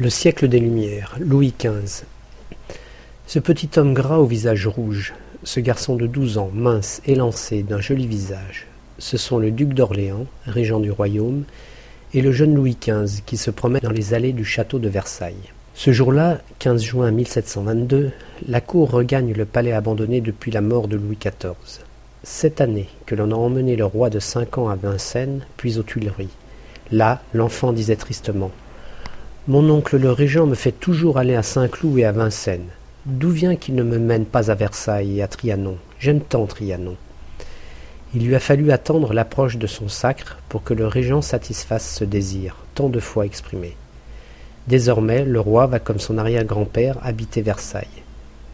Le siècle des Lumières, Louis XV. Ce petit homme gras au visage rouge, ce garçon de douze ans, mince, élancé, d'un joli visage, ce sont le duc d'Orléans, régent du royaume, et le jeune Louis XV qui se promène dans les allées du château de Versailles. Ce jour-là, 15 juin 1722, la cour regagne le palais abandonné depuis la mort de Louis XIV. Cette année que l'on a emmené le roi de cinq ans à Vincennes, puis aux Tuileries. Là, l'enfant disait tristement mon oncle le régent me fait toujours aller à Saint-Cloud et à Vincennes. D'où vient qu'il ne me mène pas à Versailles et à Trianon? J'aime tant Trianon. Il lui a fallu attendre l'approche de son sacre pour que le régent satisfasse ce désir, tant de fois exprimé. Désormais, le roi va comme son arrière-grand-père habiter Versailles.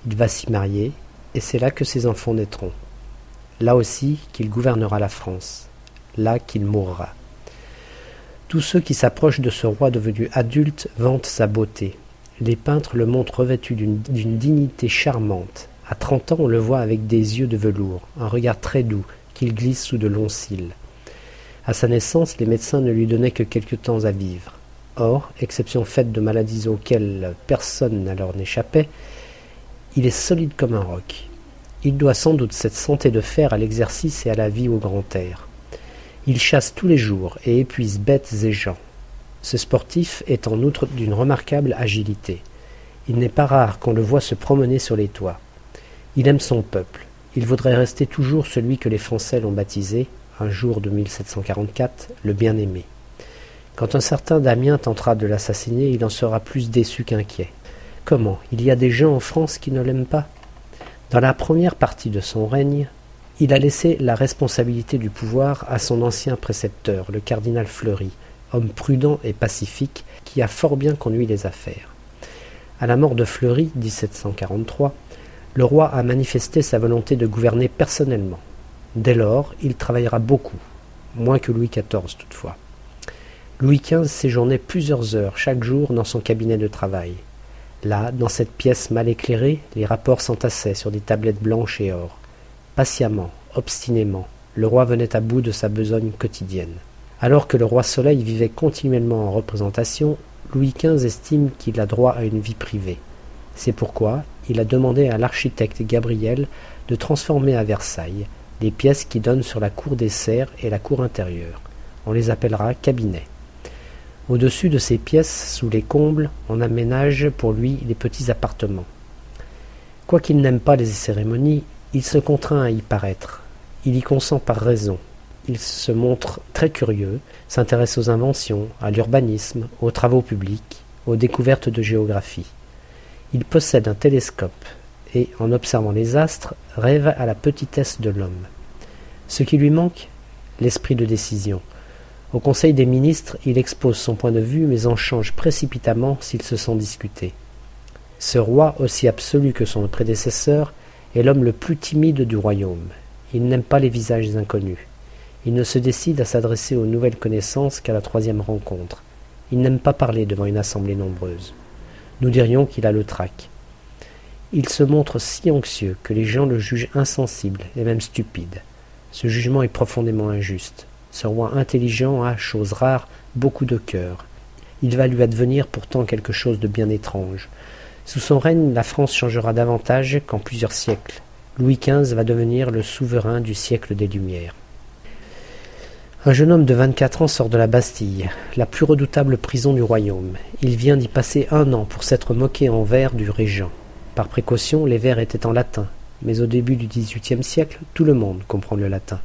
Il va s'y marier, et c'est là que ses enfants naîtront. Là aussi qu'il gouvernera la France. Là qu'il mourra. Tous ceux qui s'approchent de ce roi devenu adulte vantent sa beauté. Les peintres le montrent revêtu d'une dignité charmante. À trente ans, on le voit avec des yeux de velours, un regard très doux, qu'il glisse sous de longs cils. À sa naissance, les médecins ne lui donnaient que quelque temps à vivre. Or, exception faite de maladies auxquelles personne n'alors n'échappait, il est solide comme un roc. Il doit sans doute cette santé de fer à l'exercice et à la vie au grand air. Il chasse tous les jours et épuise bêtes et gens. Ce sportif est en outre d'une remarquable agilité. Il n'est pas rare qu'on le voie se promener sur les toits. Il aime son peuple. Il voudrait rester toujours celui que les Français l'ont baptisé, un jour de 1744, le bien-aimé. Quand un certain Damien tentera de l'assassiner, il en sera plus déçu qu'inquiet. Comment? Il y a des gens en France qui ne l'aiment pas? Dans la première partie de son règne, il a laissé la responsabilité du pouvoir à son ancien précepteur, le cardinal Fleury, homme prudent et pacifique qui a fort bien conduit les affaires. À la mort de Fleury, 1743, le roi a manifesté sa volonté de gouverner personnellement. Dès lors, il travaillera beaucoup, moins que Louis XIV toutefois. Louis XV séjournait plusieurs heures chaque jour dans son cabinet de travail. Là, dans cette pièce mal éclairée, les rapports s'entassaient sur des tablettes blanches et or. Patiemment, obstinément, le roi venait à bout de sa besogne quotidienne. Alors que le roi Soleil vivait continuellement en représentation, Louis XV estime qu'il a droit à une vie privée. C'est pourquoi il a demandé à l'architecte Gabriel de transformer à Versailles les pièces qui donnent sur la cour des serres et la cour intérieure. On les appellera cabinets. Au-dessus de ces pièces, sous les combles, on aménage pour lui les petits appartements. Quoiqu'il n'aime pas les cérémonies, il se contraint à y paraître. Il y consent par raison. Il se montre très curieux, s'intéresse aux inventions, à l'urbanisme, aux travaux publics, aux découvertes de géographie. Il possède un télescope et, en observant les astres, rêve à la petitesse de l'homme. Ce qui lui manque L'esprit de décision. Au Conseil des ministres, il expose son point de vue, mais en change précipitamment s'il se sent discuté. Ce roi, aussi absolu que son prédécesseur, est l'homme le plus timide du royaume. Il n'aime pas les visages inconnus. Il ne se décide à s'adresser aux nouvelles connaissances qu'à la troisième rencontre. Il n'aime pas parler devant une assemblée nombreuse. Nous dirions qu'il a le trac. Il se montre si anxieux que les gens le jugent insensible et même stupide. Ce jugement est profondément injuste. Ce roi intelligent a, chose rare, beaucoup de cœur. Il va lui advenir pourtant quelque chose de bien étrange. Sous son règne, la France changera davantage qu'en plusieurs siècles. Louis XV va devenir le souverain du siècle des Lumières. Un jeune homme de vingt-quatre ans sort de la Bastille, la plus redoutable prison du royaume. Il vient d'y passer un an pour s'être moqué en vers du régent. Par précaution, les vers étaient en latin, mais au début du XVIIIe siècle, tout le monde comprend le latin.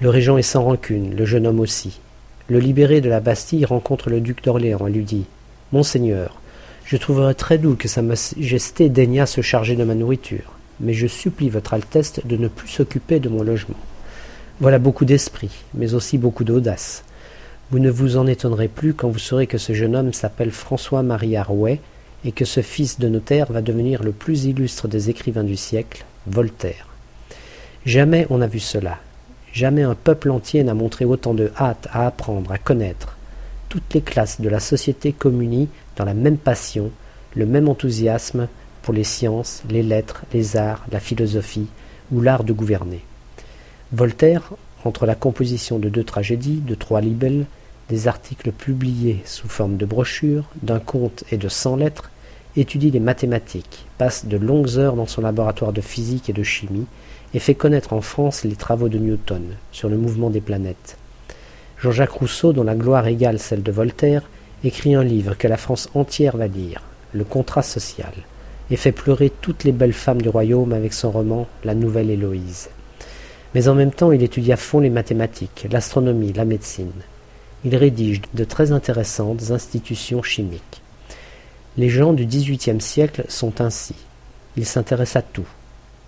Le régent est sans rancune, le jeune homme aussi. Le libéré de la Bastille rencontre le duc d'Orléans et lui dit Monseigneur, je trouverais très doux que Sa Majesté daignât se charger de ma nourriture, mais je supplie Votre Altesse de ne plus s'occuper de mon logement. Voilà beaucoup d'esprit, mais aussi beaucoup d'audace. Vous ne vous en étonnerez plus quand vous saurez que ce jeune homme s'appelle François-Marie Arouet et que ce fils de notaire va devenir le plus illustre des écrivains du siècle, Voltaire. Jamais on n'a vu cela. Jamais un peuple entier n'a montré autant de hâte à apprendre, à connaître. Toutes les classes de la société communient dans la même passion, le même enthousiasme pour les sciences, les lettres, les arts, la philosophie ou l'art de gouverner. Voltaire, entre la composition de deux tragédies, de trois libelles, des articles publiés sous forme de brochures, d'un compte et de cent lettres, étudie les mathématiques, passe de longues heures dans son laboratoire de physique et de chimie, et fait connaître en France les travaux de Newton sur le mouvement des planètes. Jean-Jacques Rousseau, dont la gloire égale celle de Voltaire, écrit un livre que la France entière va lire, Le contrat social, et fait pleurer toutes les belles femmes du royaume avec son roman La Nouvelle Héloïse. Mais en même temps, il étudie à fond les mathématiques, l'astronomie, la médecine. Il rédige de très intéressantes institutions chimiques. Les gens du XVIIIe siècle sont ainsi. Ils s'intéressent à tout.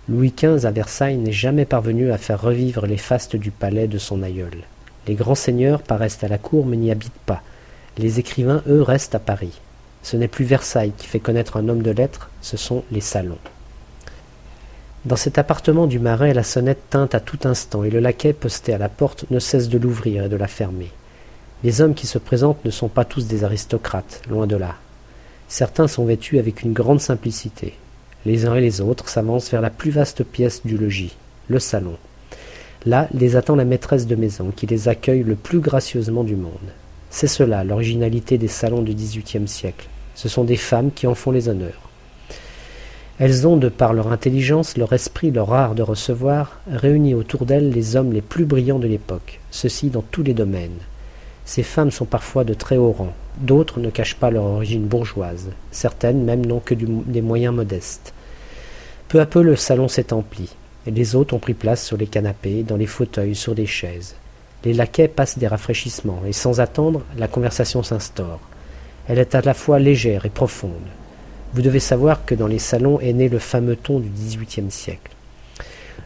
Louis XV à Versailles n'est jamais parvenu à faire revivre les fastes du palais de son aïeul. Les grands seigneurs paraissent à la cour mais n'y habitent pas. Les écrivains, eux, restent à Paris. Ce n'est plus Versailles qui fait connaître un homme de lettres, ce sont les salons. Dans cet appartement du Marais, la sonnette teinte à tout instant et le laquais posté à la porte ne cesse de l'ouvrir et de la fermer. Les hommes qui se présentent ne sont pas tous des aristocrates, loin de là. Certains sont vêtus avec une grande simplicité. Les uns et les autres s'avancent vers la plus vaste pièce du logis, le salon. Là les attend la maîtresse de maison, qui les accueille le plus gracieusement du monde. C'est cela, l'originalité des salons du XVIIIe siècle. Ce sont des femmes qui en font les honneurs. Elles ont, de par leur intelligence, leur esprit, leur art de recevoir, réuni autour d'elles les hommes les plus brillants de l'époque, ceci dans tous les domaines. Ces femmes sont parfois de très haut rang, d'autres ne cachent pas leur origine bourgeoise, certaines même n'ont que des moyens modestes. Peu à peu le salon s'est empli, les hôtes ont pris place sur les canapés, dans les fauteuils, sur des chaises. Les laquais passent des rafraîchissements, et sans attendre, la conversation s'instaure. Elle est à la fois légère et profonde. Vous devez savoir que dans les salons est né le fameux ton du XVIIIe siècle.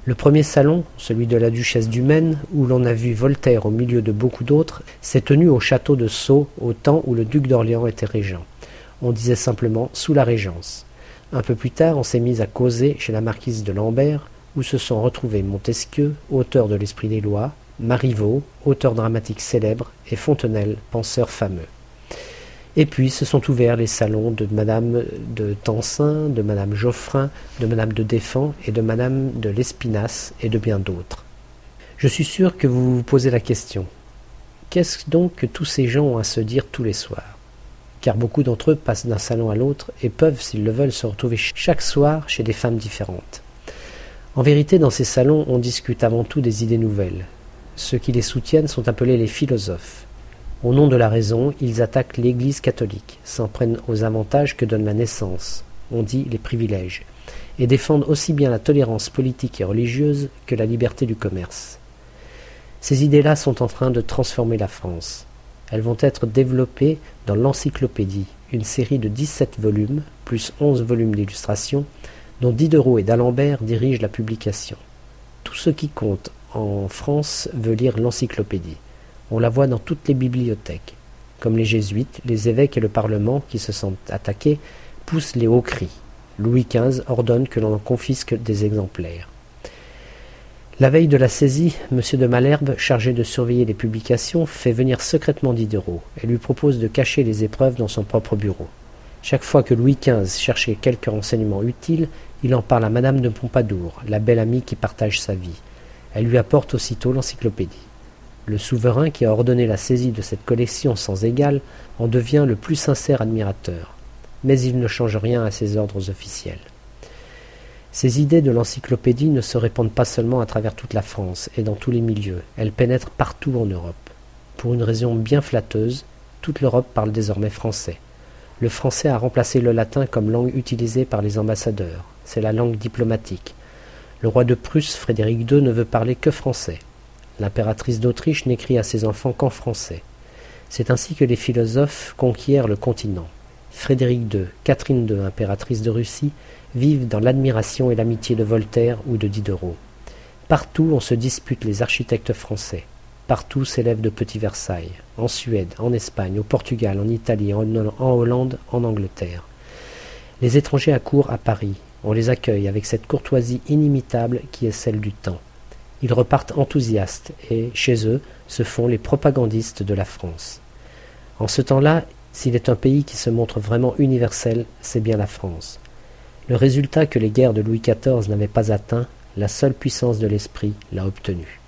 Le premier salon, celui de la duchesse du Maine, où l'on a vu Voltaire au milieu de beaucoup d'autres, s'est tenu au château de Sceaux au temps où le duc d'Orléans était régent. On disait simplement sous la régence. Un peu plus tard, on s'est mis à causer chez la marquise de Lambert, où se sont retrouvés Montesquieu, auteur de l'Esprit des lois, Marivaux, auteur dramatique célèbre, et Fontenelle, penseur fameux. Et puis se sont ouverts les salons de Madame de Tencin, de Madame Geoffrin, de Madame de Défend et de Madame de l'Espinasse et de bien d'autres. Je suis sûr que vous vous posez la question. Qu'est-ce donc que tous ces gens ont à se dire tous les soirs? Car beaucoup d'entre eux passent d'un salon à l'autre et peuvent, s'ils le veulent, se retrouver chaque soir chez des femmes différentes. En vérité, dans ces salons, on discute avant tout des idées nouvelles. Ceux qui les soutiennent sont appelés les philosophes. Au nom de la raison, ils attaquent l'Église catholique, s'en prennent aux avantages que donne la naissance, on dit les privilèges, et défendent aussi bien la tolérance politique et religieuse que la liberté du commerce. Ces idées-là sont en train de transformer la France. Elles vont être développées dans l'Encyclopédie, une série de 17 volumes, plus 11 volumes d'illustrations, dont Diderot et d'Alembert dirigent la publication. Tout ce qui compte en France veut lire l'Encyclopédie. On la voit dans toutes les bibliothèques. Comme les jésuites, les évêques et le Parlement, qui se sentent attaqués, poussent les hauts cris. Louis XV ordonne que l'on en confisque des exemplaires. La veille de la saisie, M. de Malherbe, chargé de surveiller les publications, fait venir secrètement Diderot et lui propose de cacher les épreuves dans son propre bureau. Chaque fois que Louis XV cherchait quelque renseignement utile, il en parle à Madame de Pompadour, la belle amie qui partage sa vie. Elle lui apporte aussitôt l'encyclopédie. Le souverain qui a ordonné la saisie de cette collection sans égale en devient le plus sincère admirateur, mais il ne change rien à ses ordres officiels. Ces idées de l'encyclopédie ne se répandent pas seulement à travers toute la France et dans tous les milieux, elles pénètrent partout en Europe. Pour une raison bien flatteuse, toute l'Europe parle désormais français. Le français a remplacé le latin comme langue utilisée par les ambassadeurs, c'est la langue diplomatique. Le roi de Prusse, Frédéric II, ne veut parler que français. L'impératrice d'Autriche n'écrit à ses enfants qu'en français. C'est ainsi que les philosophes conquièrent le continent. Frédéric II, Catherine II, impératrice de Russie, vivent dans l'admiration et l'amitié de Voltaire ou de Diderot. Partout on se dispute les architectes français. Partout s'élèvent de petits Versailles, en Suède, en Espagne, au Portugal, en Italie, en, Hollande, en Angleterre. Les étrangers accourent à Paris. On les accueille avec cette courtoisie inimitable qui est celle du temps. Ils repartent enthousiastes et, chez eux, se font les propagandistes de la France. En ce temps-là, s'il est un pays qui se montre vraiment universel, c'est bien la France. Le résultat que les guerres de Louis XIV n'avaient pas atteint, la seule puissance de l'esprit l'a obtenu.